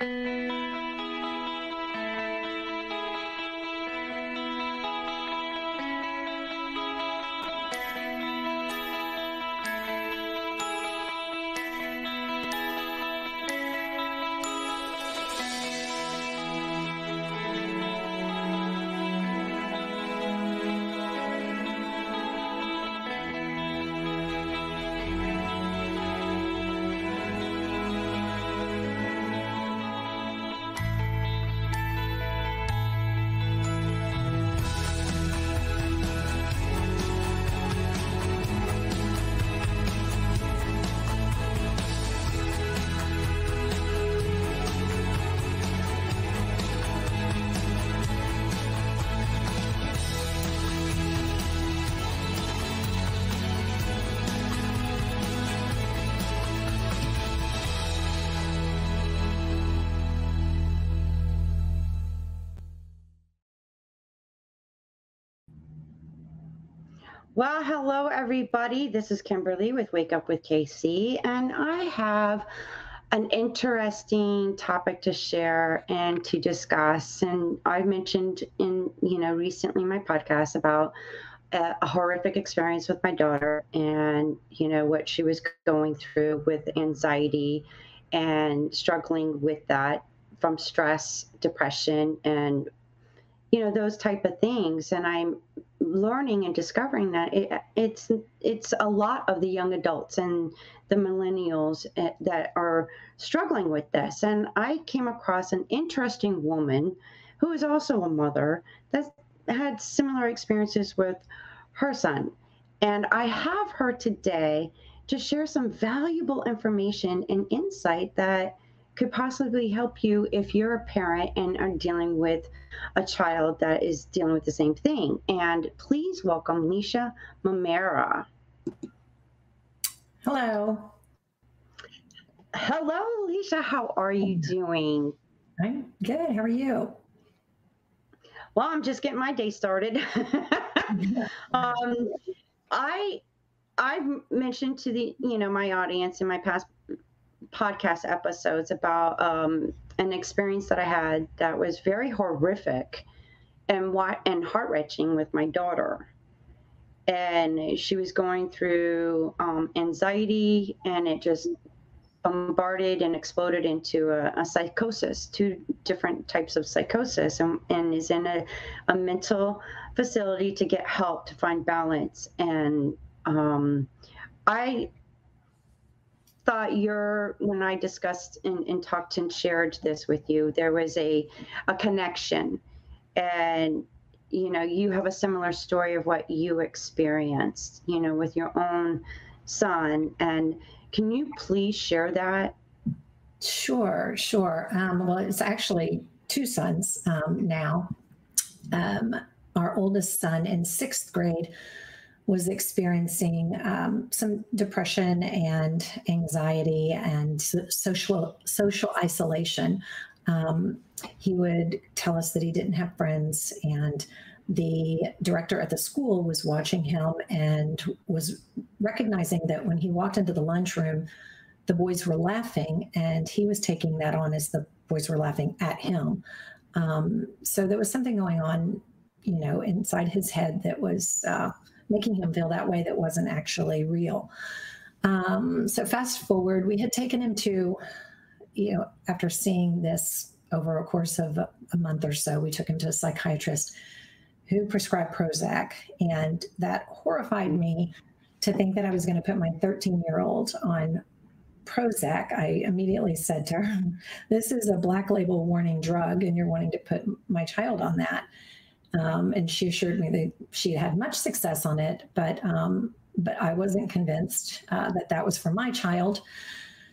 Música Well, hello, everybody. This is Kimberly with Wake Up with KC, and I have an interesting topic to share and to discuss. And I've mentioned in, you know, recently my podcast about a, a horrific experience with my daughter and, you know, what she was going through with anxiety and struggling with that from stress, depression, and you know those type of things and i'm learning and discovering that it, it's it's a lot of the young adults and the millennials eh, that are struggling with this. And i came across an interesting woman who is also a mother that had similar experiences with her son. And i have her today to share some valuable information and insight that could possibly help you if you're a parent and are dealing with a child that is dealing with the same thing. And please welcome Leisha Mamera. Hello. Hello, Leisha. How are you doing? I'm good. How are you? Well, I'm just getting my day started. um, I I've mentioned to the you know my audience in my past podcast episodes about um, an experience that I had that was very horrific and what and heart wrenching with my daughter. And she was going through um, anxiety, and it just bombarded and exploded into a, a, psychosis, two different types of psychosis, and, and is in a, a mental facility to get help to find balance. And um, I thought your when I discussed and, and talked and shared this with you, there was a a connection, and you know you have a similar story of what you experienced, you know, with your own son. And can you please share that? Sure, sure. Um, well, it's actually two sons um, now. Um, our oldest son in sixth grade was experiencing um, some depression and anxiety and social social isolation. Um, he would tell us that he didn't have friends, and the director at the school was watching him and was recognizing that when he walked into the lunchroom, the boys were laughing, and he was taking that on as the boys were laughing at him. Um, so there was something going on, you know, inside his head that was. Uh, making him feel that way that wasn't actually real. Um, so fast forward, we had taken him to, you know, after seeing this over a course of a, month or so, we took him to a psychiatrist who prescribed Prozac, and that horrified me to think that I was going to put my 13 year old on Prozac, I immediately said to her, This is a black label warning drug, and you're wanting to put my child on that. Um, and she assured me that she had much success on it, but um, but I wasn't convinced uh, that that was for my child.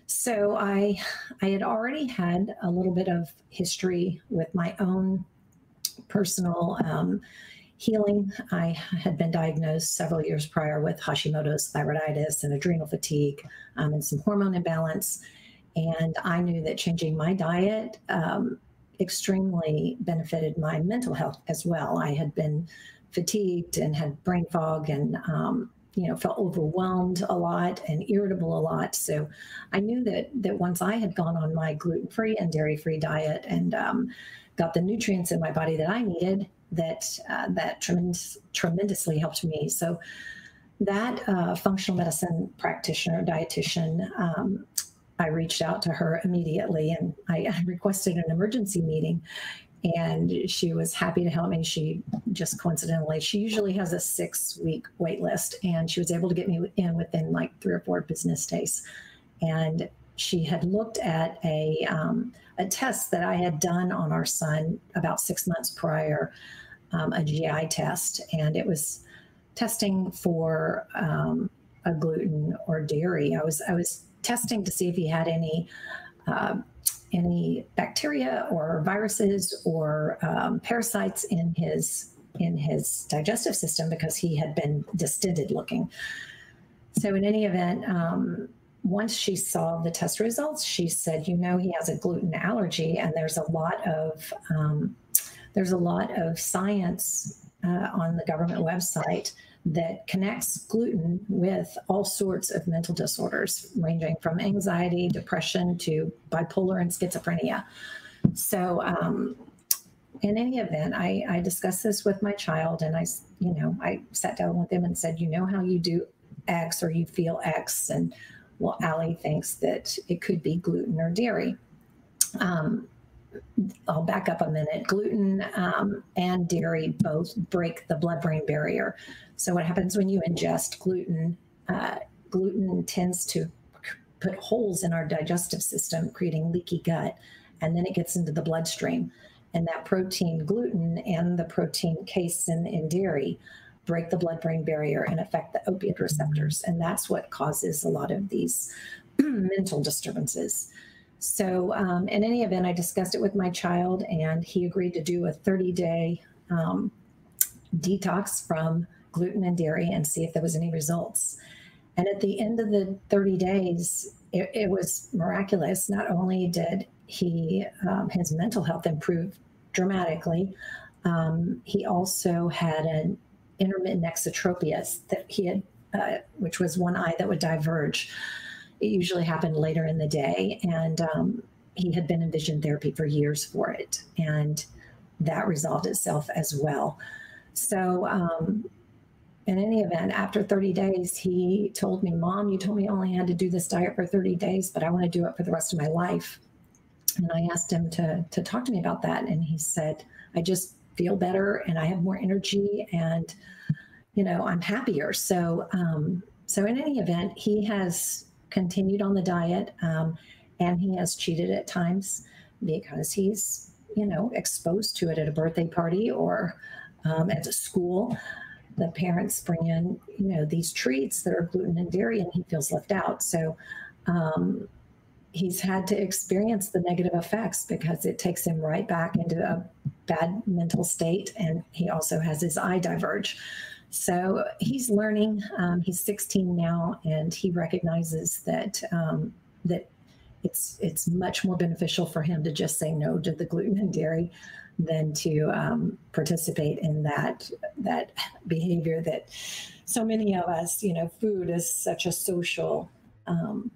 So I I had already had a little bit of history with my own personal um, healing. I had been diagnosed several years prior with Hashimoto's thyroiditis and adrenal fatigue um, and some hormone imbalance. And I knew that changing my diet um, extremely benefited my mental health as well. I had been fatigued and had brain fog and um, you know, felt overwhelmed a lot and irritable a lot. So I knew that that once I had gone on my gluten free and dairy free diet and um, got the nutrients in my body that I needed, that uh, that tremendous, tremendously helped me. So that uh, functional medicine practitioner, dietitian, um, I reached out to her immediately and I, requested an emergency meeting. And she was happy to help me. She just coincidentally, she usually has a six week wait list, and she was able to get me in within like three or four business days. And she had looked at a um, a test that I had done on our son about six months prior, um, a GI test, and it was testing for um, a gluten or dairy. I was I was testing to see if he had any uh, any bacteria or viruses or um, parasites in his in his digestive system because he had been distended looking. So in any event, um, once she saw the test results, she said, "You know, he has a gluten allergy, and there's a lot of um, there's a lot of science uh, on the government website." That connects gluten with all sorts of mental disorders, ranging from anxiety, depression to bipolar and schizophrenia. So, um, in any event, I, I discussed this with my child, and I, you know, I sat down with him and said, "You know how you do X or you feel X," and well, Allie thinks that it could be gluten or dairy. Um, I'll back up a minute. Gluten um, and dairy both break the blood brain barrier. So, what happens when you ingest gluten? Uh, gluten tends to put holes in our digestive system, creating leaky gut, and then it gets into the bloodstream. And that protein, gluten, and the protein casein in dairy break the blood brain barrier and affect the opiate receptors. And that's what causes a lot of these mental disturbances. So, um, in any event, I discussed it with my child, and he agreed to do a 30 day um, detox from gluten and dairy and see if there was any results. And at the end of the 30 days, it, it was miraculous. Not only did he, um, his mental health improve dramatically, um, he also had an intermittent exotropia that he had, uh, which was one eye that would diverge. It usually happened later in the day, and um, he had been in vision therapy for years for it, and that resolved itself as well. So, um, in any event, after 30 days, he told me, Mom, you told me I only had to do this diet for 30 days, but I want to do it for the rest of my life. And I asked him to, to talk to me about that. And he said, I just feel better and I have more energy and, you know, I'm happier. So, um, so in any event, he has continued on the diet, um, and he has cheated at times because he's, you know, exposed to it at a birthday party or um, at school. The parents bring in, you know, these treats that are gluten and dairy, and he feels left out. So um, he's had to experience the negative effects because it takes him right back into a bad mental state, and he also has his eye diverge. So he's learning. Um, he's 16 now, and he recognizes that um, that it's it's much more beneficial for him to just say no to the gluten and dairy than to um, participate in that that behavior that so many of us, you know, food is such a social. Um,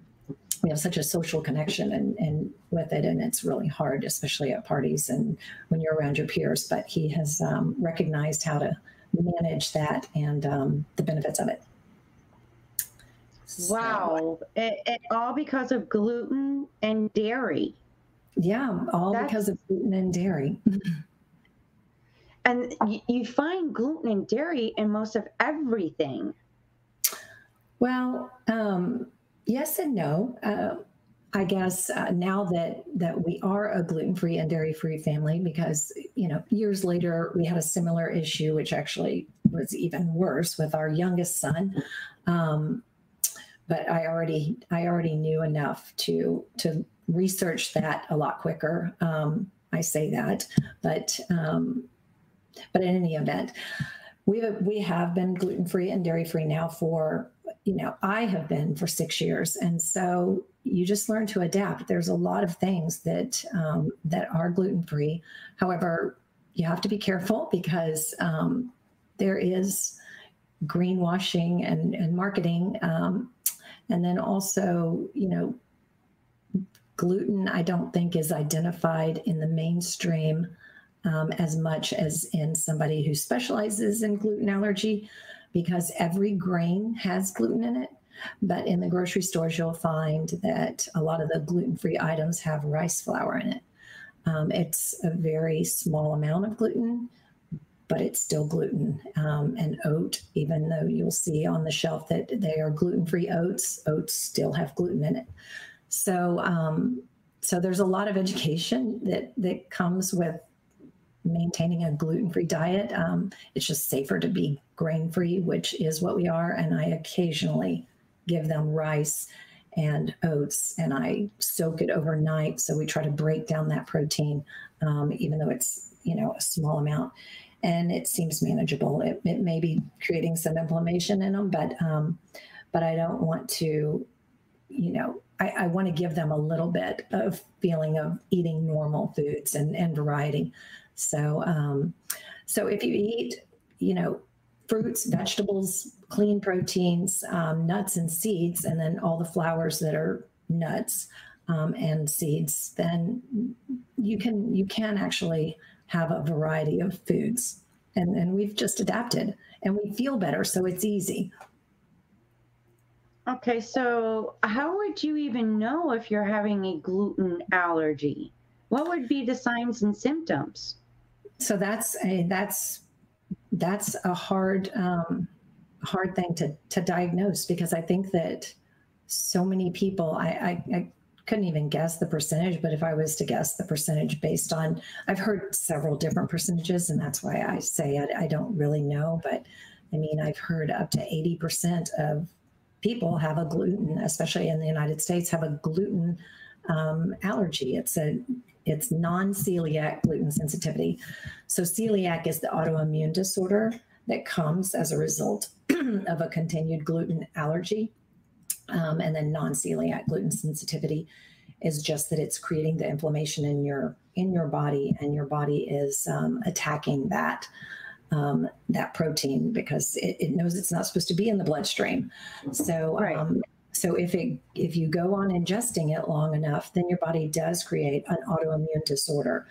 we have such a social connection and, and with it, and it's really hard, especially at parties and when you're around your peers. But he has um, recognized how to manage that and um, the benefits of it. Wow. It, it, all because of gluten and dairy. Yeah, all That's, because of gluten and dairy. and you, find gluten and dairy in most of everything. Well, um, yes and no. Uh, I guess uh, now that that we are a gluten free and dairy free family, because you know years later we had a similar issue, which actually was even worse with our youngest son. Um, but I already I already knew enough to to research that a lot quicker. Um, I say that, but um, but in any event, we we have been gluten free and dairy free now for you know I have been for six years, and so you just learn to adapt. There's a lot of things that um, that are gluten free. However, you have to be careful because um, there is greenwashing and, and marketing. Um, and then also, you know, gluten, I don't think is identified in the mainstream um, as much as in somebody who specializes in gluten allergy because every grain has gluten in it. But in the grocery stores, you'll find that a lot of the gluten free items have rice flour in it. Um, it's a very small amount of gluten, but it's still gluten. Um, and oat, even though you'll see on the shelf that they are gluten free oats, oats still have gluten in it. So, um, so there's a lot of education that that comes with maintaining a gluten-free diet. Um, it's just safer to be grain-free, which is what we are. And I occasionally give them rice and oats, and I soak it overnight. So we try to break down that protein, um, even though it's you know a small amount, and it seems manageable. It, it may be creating some inflammation in them, but um, but I don't want to, you know, I, I want to give them a little bit of feeling of eating normal foods and, and variety. So, um, so if you eat, you know, fruits, vegetables, clean proteins, um, nuts and seeds, and then all the flours that are nuts um, and seeds, then you can you can actually have a variety of foods, and and we've just adapted, and we feel better, so it's easy. Okay, so how would you even know if you're having a gluten allergy? What would be the signs and symptoms? so that's a that's that's a hard um, hard thing to to diagnose because I think that so many people I, I, I couldn't even guess the percentage, but if I was to guess the percentage based on I've heard several different percentages, and that's why I say I, I don't really know, but I mean I've heard up to eighty percent of people have a gluten, especially in the United States, have a gluten um, allergy. It's a it's non celiac gluten sensitivity. So, celiac is the autoimmune disorder that comes as a result of a continued gluten allergy. Um, and then non celiac gluten sensitivity is just that it's creating the inflammation in your in your body and your body is um, attacking that um, that protein because it, it, knows it's not supposed to be in the bloodstream so right. um, so if it if you go on ingesting it long enough, then your body does create an autoimmune disorder.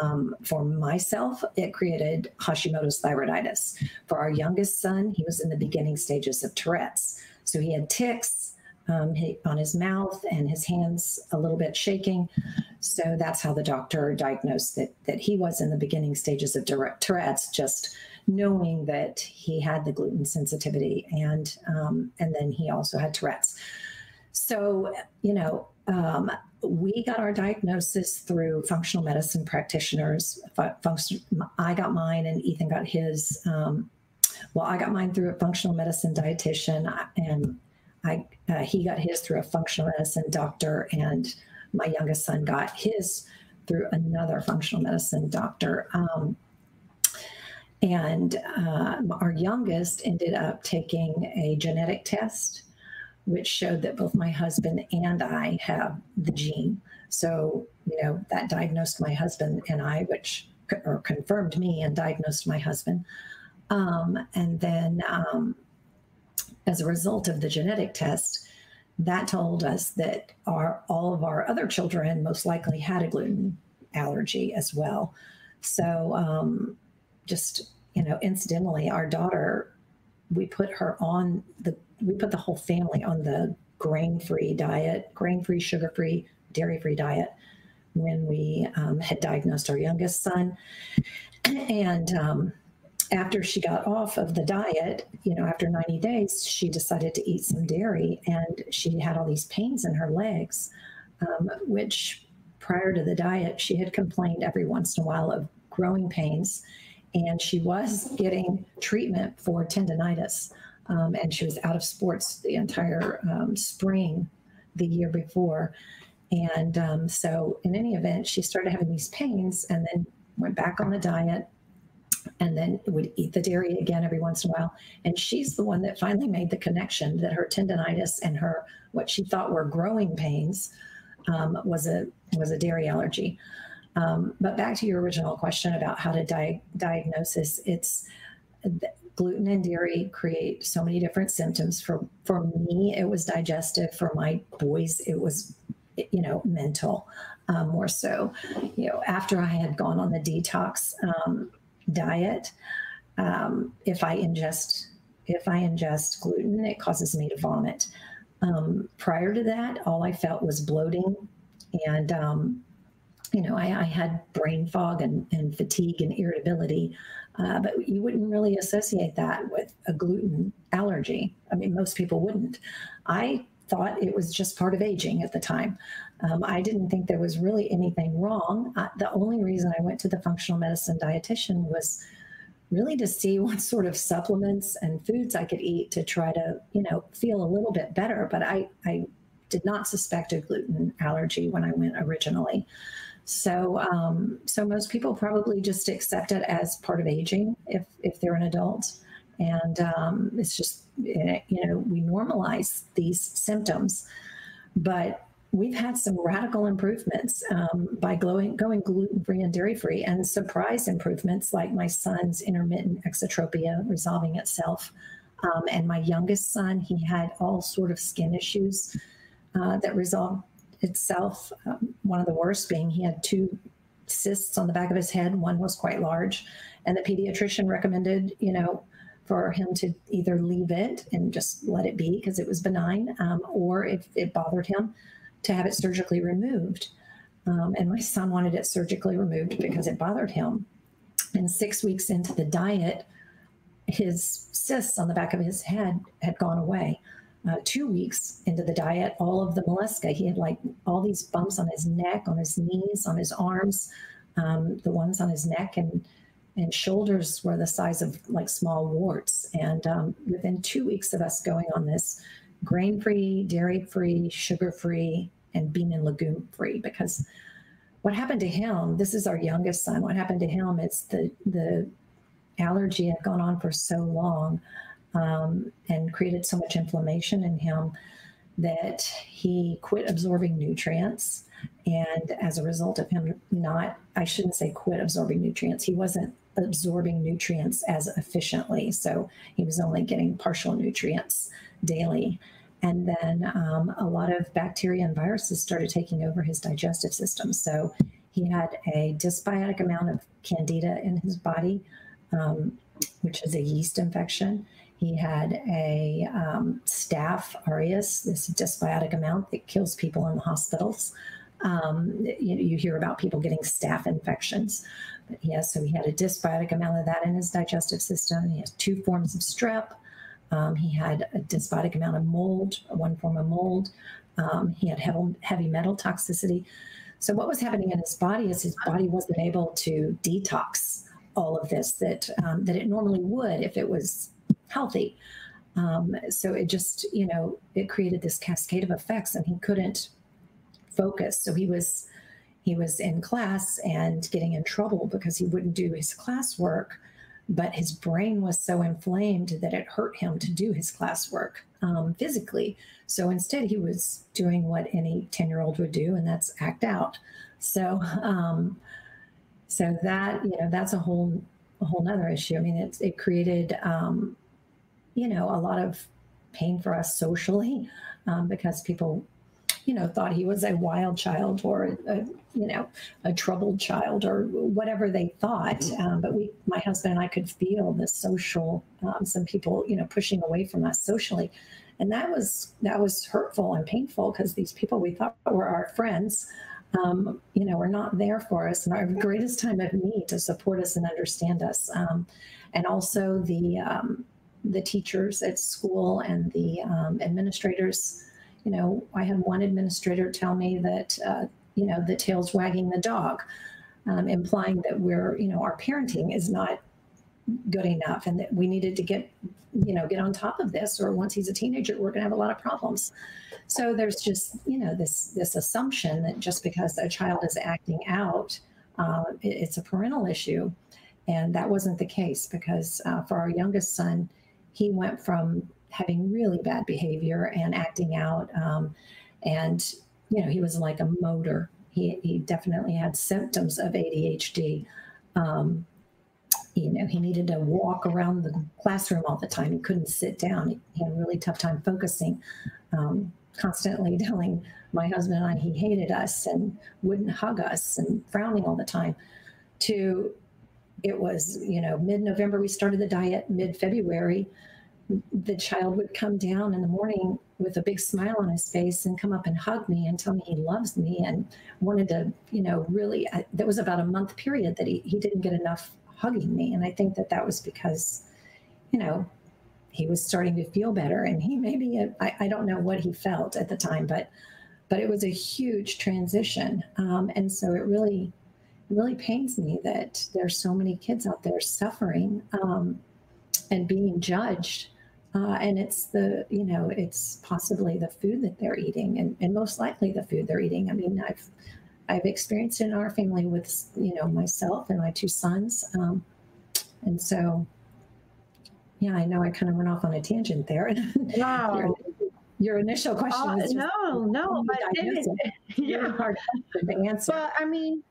Um, for myself, it created Hashimoto's thyroiditis. For our youngest son, he was in the beginning stages of Tourette's. So he had tics um, on his mouth and his hands a little bit shaking. So that's how the doctor diagnosed that, that he was in the beginning stages of Tourette's, just knowing that he had the gluten sensitivity and um, and then he also had Tourette's. So you know, um, we got our diagnosis through functional medicine practitioners. I got mine, and Ethan got his. Um, well, I got mine through a functional medicine dietitian, and I uh, he got his through a functional medicine doctor, and my youngest son got his through another functional medicine doctor. Um, and uh, our youngest ended up taking a genetic test, which showed that both my husband and I have the gene. So, you know, that diagnosed my husband and I, which or confirmed me and diagnosed my husband. Um, and then, um, as a result of the genetic test, that told us that our all of our other children most likely had a gluten allergy as well. So, um, just you know incidentally our daughter we put her on the we put the whole family on the grain free diet grain free sugar free dairy free diet when we um, had diagnosed our youngest son and um, after she got off of the diet you know after 90 days she decided to eat some dairy and she had all these pains in her legs um, which prior to the diet she had complained every once in a while of growing pains and she was getting treatment for tendonitis. Um, and she was out of sports the entire um, spring the year before. And um, so, in any event, she started having these pains and then went back on the diet and then would eat the dairy again every once in a while. And she's the one that finally made the connection that her tendonitis and her what she thought were growing pains um, was a was a dairy allergy. Um, but back to your original question about how to di- diagnosis, it's gluten and dairy create so many different symptoms. For for me, it was digestive. For my boys, it was you know mental um, more so. You know, after I had gone on the detox um, diet, um, if I ingest if I ingest gluten, it causes me to vomit. Um, prior to that, all I felt was bloating and um, you know, I, I, had brain fog and, and fatigue and irritability. Uh, but you wouldn't really associate that with a gluten allergy. I mean, most people wouldn't. I thought it was just part of aging at the time. Um, I didn't think there was really anything wrong. Uh, the only reason I went to the functional medicine dietitian was really to see what sort of supplements and foods I could eat to try to, you know, feel a little bit better. But I, I did not suspect a gluten allergy when I went originally. So, um, so most people probably just accept it as part of aging if if they're an adult, and um, it's just you know we normalize these symptoms, but we've had some radical improvements um, by glowing, going gluten free and dairy free, and surprise improvements like my son's intermittent exotropia resolving itself. Um, and my youngest son, he had all sort of skin issues uh, that resolved itself. Um, one of the worst being he had two cysts on the back of his head. One was quite large, and the pediatrician recommended, you know, for him to either leave it and just let it be because it was benign, um, or if it bothered him, to have it surgically removed. Um, and my son wanted it surgically removed because it bothered him. And six weeks into the diet, his cysts on the back of his head had gone away uh, two weeks into the diet, all of the mollusca. He had like all these bumps on his neck, on his knees, on his arms. Um, the ones on his neck and and shoulders were the size of like small warts. And um, within two weeks of us going on this grain free, dairy free, sugar free, and bean and legume free, because what happened to him, this is our youngest son, what happened to him is the, the allergy had gone on for so long um, and created so much inflammation in him that he quit absorbing nutrients. And as a result of him not, I shouldn't say quit absorbing nutrients, he wasn't absorbing nutrients as efficiently. So he was only getting partial nutrients daily. And then um, a lot of bacteria and viruses started taking over his digestive system. So he had a dysbiotic amount of candida in his body, um, which is a yeast infection. He had a um, staph aureus, this dysbiotic amount that kills people in the hospitals. Um, you, you, hear about people getting staph infections. But yes, so he had a dysbiotic amount of that in his digestive system. He has two forms of strep. Um, he had a dysbiotic amount of mold, one form of mold. Um, he had heavy, heavy metal toxicity. So what was happening in his body is his body wasn't able to detox all of this that um, that it normally would if it was healthy. Um, so it just, you know, it created this cascade of effects, and he couldn't focus. So he was he was in class and getting in trouble because he wouldn't do his classwork, but his brain was so inflamed that it hurt him to do his classwork um, physically. So instead, he was doing what any ten year old would do, and that's act out. So. Um, so that you know that's a whole a whole nother issue. I mean, it, it created um, you know, a lot of pain for us socially um, because people, you know, thought he was a wild child or, a, you know, a troubled child or whatever they thought. Um, but we, my husband and I could feel the social, um, some people, you know, pushing away from us socially. And that was, that was hurtful and painful because these people we thought were our friends, um, you know, were not there for us in our greatest time of need to support us and understand us. Um, and also the, um, the teachers at school and the um, administrators. You know, I had one administrator tell me that, uh, you know, the tail's wagging the dog, um, implying that we're, you know, our parenting is not good enough and that we needed to get, you know, get on top of this, or once he's a teenager, we're going to have a lot of problems. So there's just, you know, this this assumption that just because a child is acting out, uh, it, it's a parental issue. And that wasn't the case because uh, for our youngest son, he went from having really bad behavior and acting out. Um, and, you know, he was like a motor. He, he definitely had symptoms of ADHD. Um, you know, he needed to walk around the classroom all the time. He couldn't sit down. He had a really tough time focusing. Um, constantly telling my husband and I he hated us and wouldn't hug us and frowning all the time. To it was, you know, mid November, we started the diet, mid February, the child would come down in the morning with a big smile on his face and come up and hug me and tell me he loves me and wanted to, you know, really, I, that was about a month period that he, he didn't get enough hugging me. And I think that that was because, you know, he was starting to feel better and he maybe, I, I don't know what he felt at the time, but, but it was a huge transition. Um, and so it really, really pains me that there's so many kids out there suffering um, and being judged. Uh, and it's the, you know, it's possibly the food that they're eating and, and most likely the food they're eating. I mean, I've, I've experienced in our family with, you know, myself and my two sons. Um, and so, yeah, I know I kind of went off on a tangent there. Wow. your, your, initial question uh, no, no, but it, yeah, hard to answer. But I mean,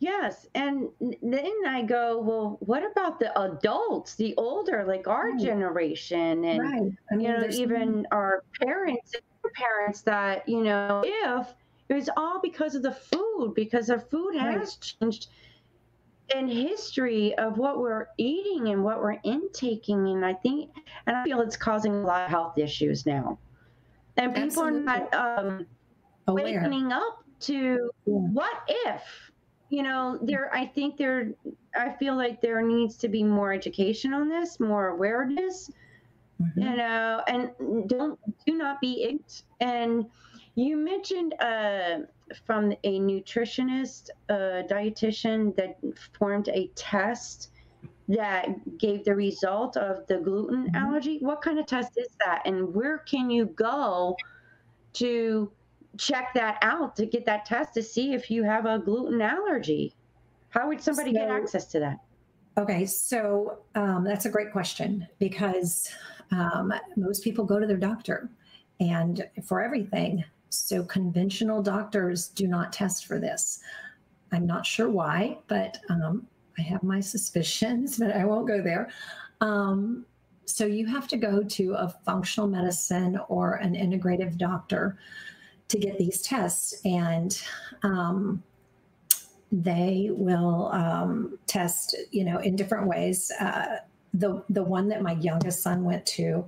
Yes. And then I go, well, what about the adults, the older, like our right. generation, and, right. I mean, you know, even our parents, parents that, you know, if it was all because of the food, because our food has right. changed in history of what we're eating and what we're intaking. And I think, and I feel it's causing a lot of health issues now. And people Absolutely. are not um, waking up to yeah. what if you know there i think there i feel like there needs to be more education on this more awareness mm-hmm. you know and don't do not be ignorant and you mentioned uh, from a nutritionist a dietitian that formed a test that gave the result of the gluten mm-hmm. allergy what kind of test is that and where can you go to check that out to get that test to see if you have a gluten allergy? How would somebody so, get access to that? Okay, so um, that's a great question because um, most people go to their doctor and for everything. So conventional doctors do not test for this. I'm not sure why, but um, I have my suspicions, but I won't go there. Um, so you have to go to a functional medicine or an integrative doctor to get these tests, and um, they will um, test, you know, in different ways. Uh, the the one that my youngest son went to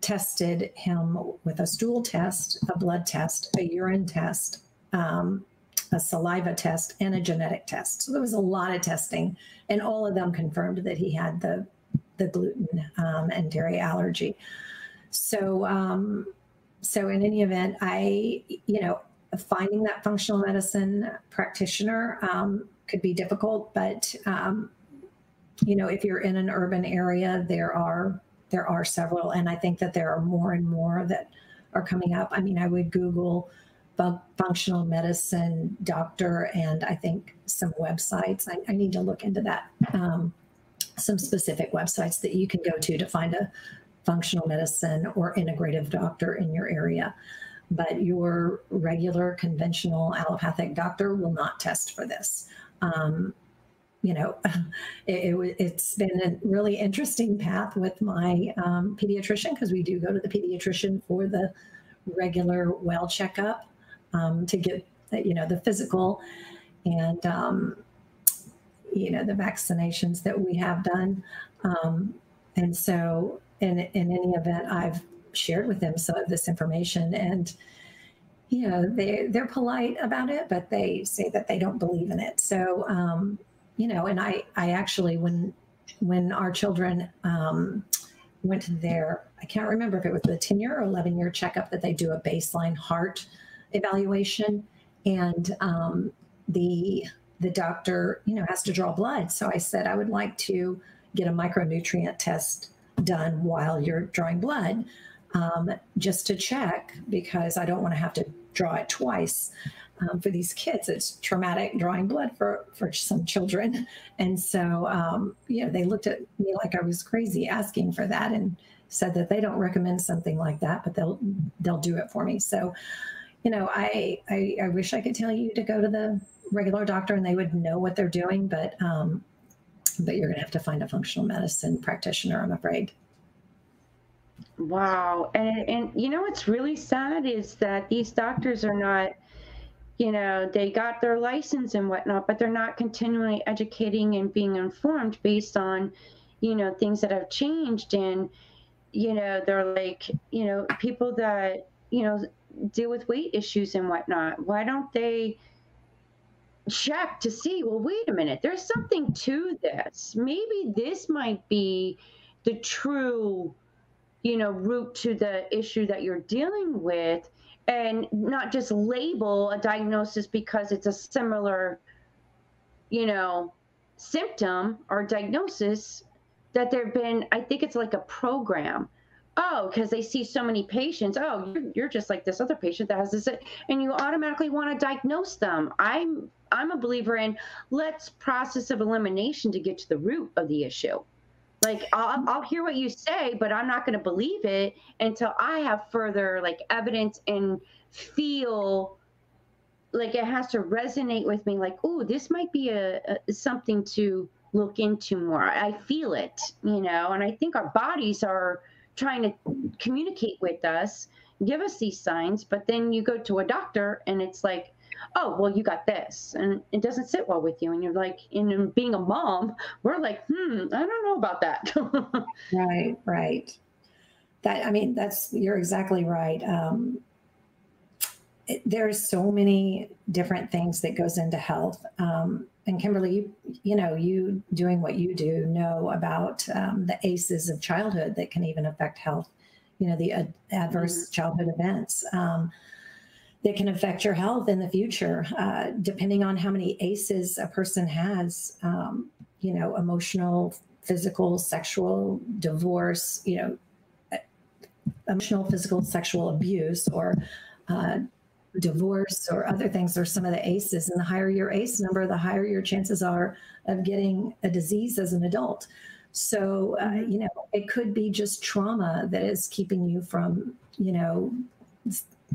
tested him with a stool test, a blood test, a urine test, um, a saliva test, and a genetic test. So there was a lot of testing, and all of them confirmed that he had the the gluten um, and dairy allergy. So um, so in any event, I, you know, finding that functional medicine practitioner um, could be difficult, but um, you know, if you're in an urban area, there are there are several, and I think that there are more and more that are coming up. I mean, I would Google functional medicine doctor, and I think some websites. I, I need to look into that. Um, some specific websites that you can go to to find a functional medicine or integrative doctor in your area. But your regular conventional allopathic doctor will not test for this. Um, you know, it, has it, been a really interesting path with my um, pediatrician because we do go to the pediatrician for the regular well checkup um, to get, you know, the physical and, um, you know, the vaccinations that we have done. Um, and so in, in any event, I've shared with them some of this information and you know they they're polite about it but they say that they don't believe in it. So um, you know and i i actually when when our children um, went to their i can't remember if it was the 10 year or 11 year checkup that they do a baseline heart evaluation. And um, the the doctor you know has to draw blood. So i said i would like to get a micronutrient test done while you're drawing blood um, just to check because I don't want to have to draw it twice. Um, for these kids, it's traumatic drawing blood for, for some children. And so, um, you know, they looked at me like I was crazy asking for that and said that they don't recommend something like that, but they'll, they'll do it for me. So, you know, I, I, I wish I could tell you to go to the regular doctor and they would know what they're doing, but um, but you're going to have to find a functional medicine practitioner, I'm afraid. Wow. And and you know what's really sad is that these doctors are not, you know, they got their license and whatnot, but they're not continually educating and being informed based on, you know, things that have changed. And, you know, they're like, you know, people that, you know, deal with weight issues and whatnot. Why don't they check to see, well, wait a minute, there's something to this. Maybe this might be the true you know, root to the issue that you're dealing with and not just label a diagnosis because it's a similar, you know, symptom or diagnosis that there have been, I think it's like a program. Oh, because they see so many patients. Oh, you're, you're just like this other patient that has this, and you automatically want to diagnose them. I'm I'm a believer in let's process of elimination to get to the root of the issue. Like I'll, mm-hmm. I'll hear what you say, but I'm not going to believe it until I have further like evidence and feel like it has to resonate with me. Like, oh, this might be a, a something to look into more. I feel it, you know, and I think our bodies are trying to communicate with us, give us these signs, but then you go to a doctor and it's like, oh, well, you got this, and it doesn't sit well with you. And you're like, in being a mom, we're like, hmm, I don't know about that. right, right. That I mean, that's you're exactly right. Um, there's so many different things that goes into health. Um, and Kimberly, you, you, know, you doing what you do know about um, the ACEs of childhood that can even affect health. You know, the ad- adverse mm-hmm. childhood events. Um, that can affect your health in the future, uh, depending on how many ACEs a person has. Um, you know, emotional, physical, sexual, divorce. You know, emotional, physical, sexual abuse, or uh, divorce, or other things are some of the ACEs. And the higher your ACE number, the higher your chances are of getting a disease as an adult. So, uh, you know, it could be just trauma that is keeping you from, you know,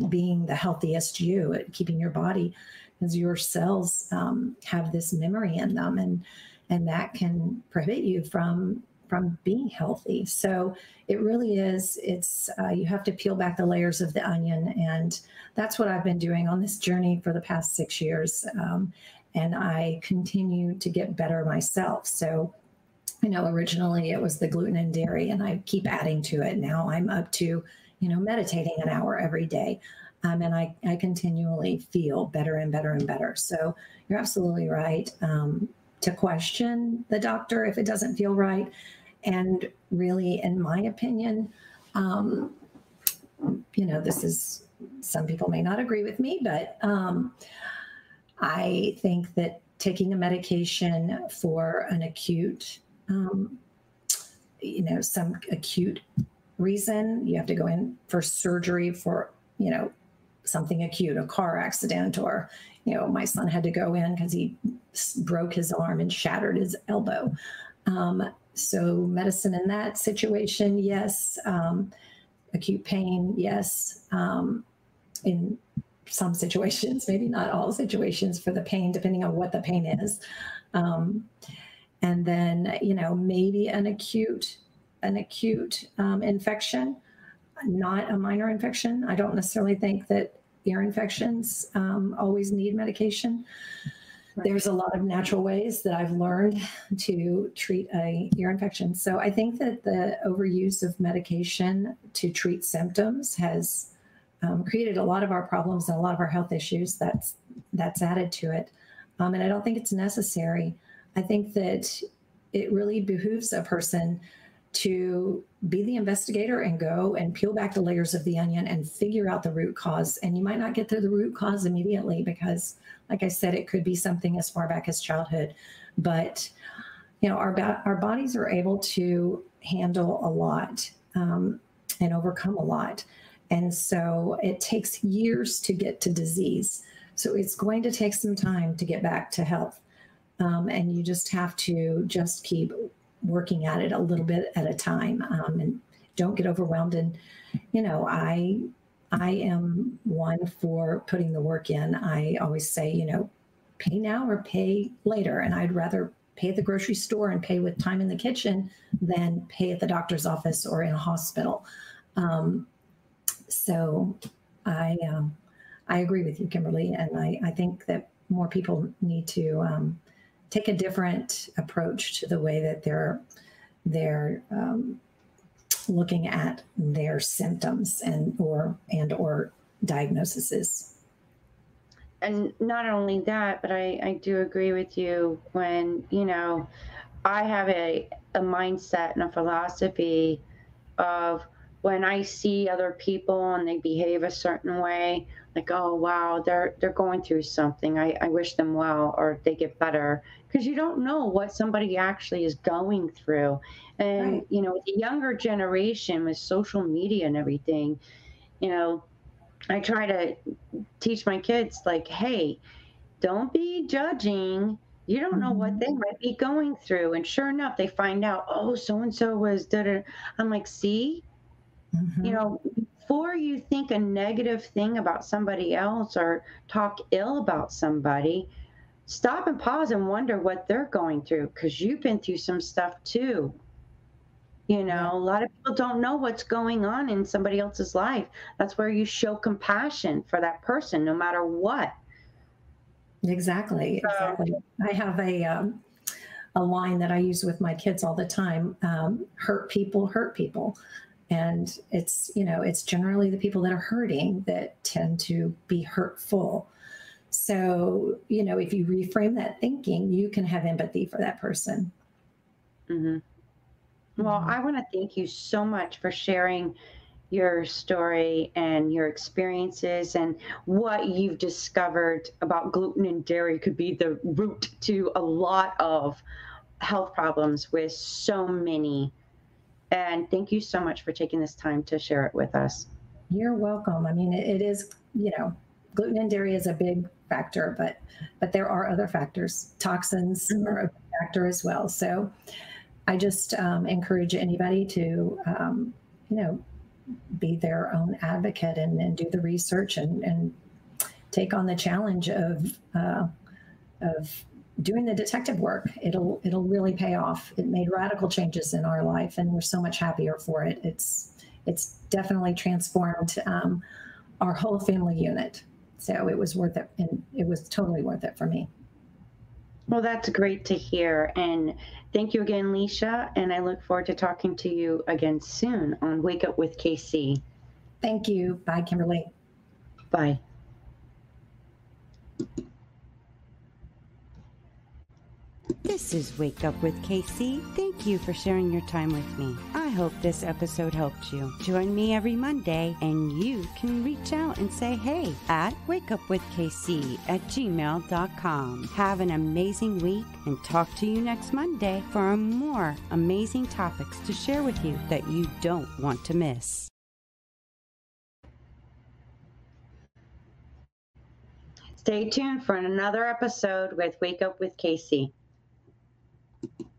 being the healthiest you keeping your body because your cells um, have this memory in them and and that can prohibit you from from being healthy so it really is it's uh, you have to peel back the layers of the onion and that's what i've been doing on this journey for the past six years um, and i continue to get better myself so you know originally it was the gluten and dairy and i keep adding to it now i'm up to you know, meditating an hour every day. Um, and I, I continually feel better and better and better. So you're absolutely right um, to question the doctor if it doesn't feel right. And really, in my opinion, um, you know, this is some people may not agree with me, but um, I think that taking a medication for an acute, um, you know, some acute reason. You have to go in for surgery for, you know, something acute, a car accident, or, you know, my son had to go in because he broke his arm and shattered his elbow. Um, so, medicine in that situation, yes. Um, acute pain, yes. Um, in some situations, maybe not all situations for the pain, depending on what the pain is. Um, and then, you know, maybe an acute an acute um, infection, not a minor infection. I don't necessarily think that ear infections um, always need medication. There's a lot of natural ways that I've learned to treat a ear infection. So I think that the overuse of medication to treat symptoms has um, created a lot of our problems and a lot of our health issues. That's that's added to it, um, and I don't think it's necessary. I think that it really behooves a person to be the investigator and go and peel back the layers of the onion and figure out the root cause. And you might not get to the root cause immediately because, like I said, it could be something as far back as childhood. But you know, our our bodies are able to handle a lot um, and overcome a lot, and so it takes years to get to disease. So it's going to take some time to get back to health. Um, and you just have to just keep working at it a little bit at a time um, and don't get overwhelmed. And you know i i am one for putting the work in. I always say you know pay now or pay later. And i'd rather pay at the grocery store and pay with time in the kitchen than pay at the doctor's office or in a hospital. Um, so I um, I agree with you, Kimberly, and I, I think that more people need to um, take a different approach to the way that they're they're um, looking at their symptoms and or and or diagnoses. And not only that, but I, I do agree with you when, you know, I have a, a mindset and a philosophy of when I see other people and they behave a certain way, like, oh wow, they're they're going through something. I, I wish them well or they get better. Because you don't know what somebody actually is going through. And right. you know, the younger generation with social media and everything, you know, I try to teach my kids like, hey, don't be judging. You don't know what they mm-hmm. might be going through. And sure enough, they find out, oh, so and so was da da. I'm like, see, mm-hmm. you know, before you think a negative thing about somebody else or talk ill about somebody, stop and pause and wonder what they're going through because you've been through some stuff too. You know, a lot of people don't know what's going on in somebody else's life. That's where you show compassion for that person, no matter what. Exactly. So, exactly. I have a um, a line that I use with my kids all the time: um, "Hurt people hurt people," and it's you know it's generally the people that are hurting that tend to be hurtful. So you know, if you reframe that thinking, you can have empathy for that person. Mm-hmm. Well, mm-hmm. I want to thank you so much for sharing your story and your experiences and what you've discovered about gluten and dairy could be the root to a lot of health problems with so many. And thank you so much for taking this time to share it with us. You're welcome. I mean, it is, you know, gluten and dairy is a big factor, but but there are other factors. Toxins mm-hmm. are a factor as well. So I just um, encourage anybody to, um, you know, be their own advocate and, and do the research and, and, take on the challenge of uh, of doing the detective work. It'll it'll really pay off. It made radical changes in our life, and we're so much happier for it. It's it's definitely transformed um, our whole family unit. So it was worth it, and it was totally worth it for me. Well, that's great to hear. And thank you again, Leisha. And I look forward to talking to you again soon on Wake Up with KC. Thank you. Bye, Kimberly. Bye. This is Wake Up with KC. Thank you for sharing your time with me. I hope this episode helped you. Join me every Monday and you can reach out and say hey at wakeupwithkc at gmail.com. Have an amazing week and talk to you next Monday for more amazing topics to share with you that you don't want to miss. Stay tuned for another episode with Wake Up with KC. Thank you.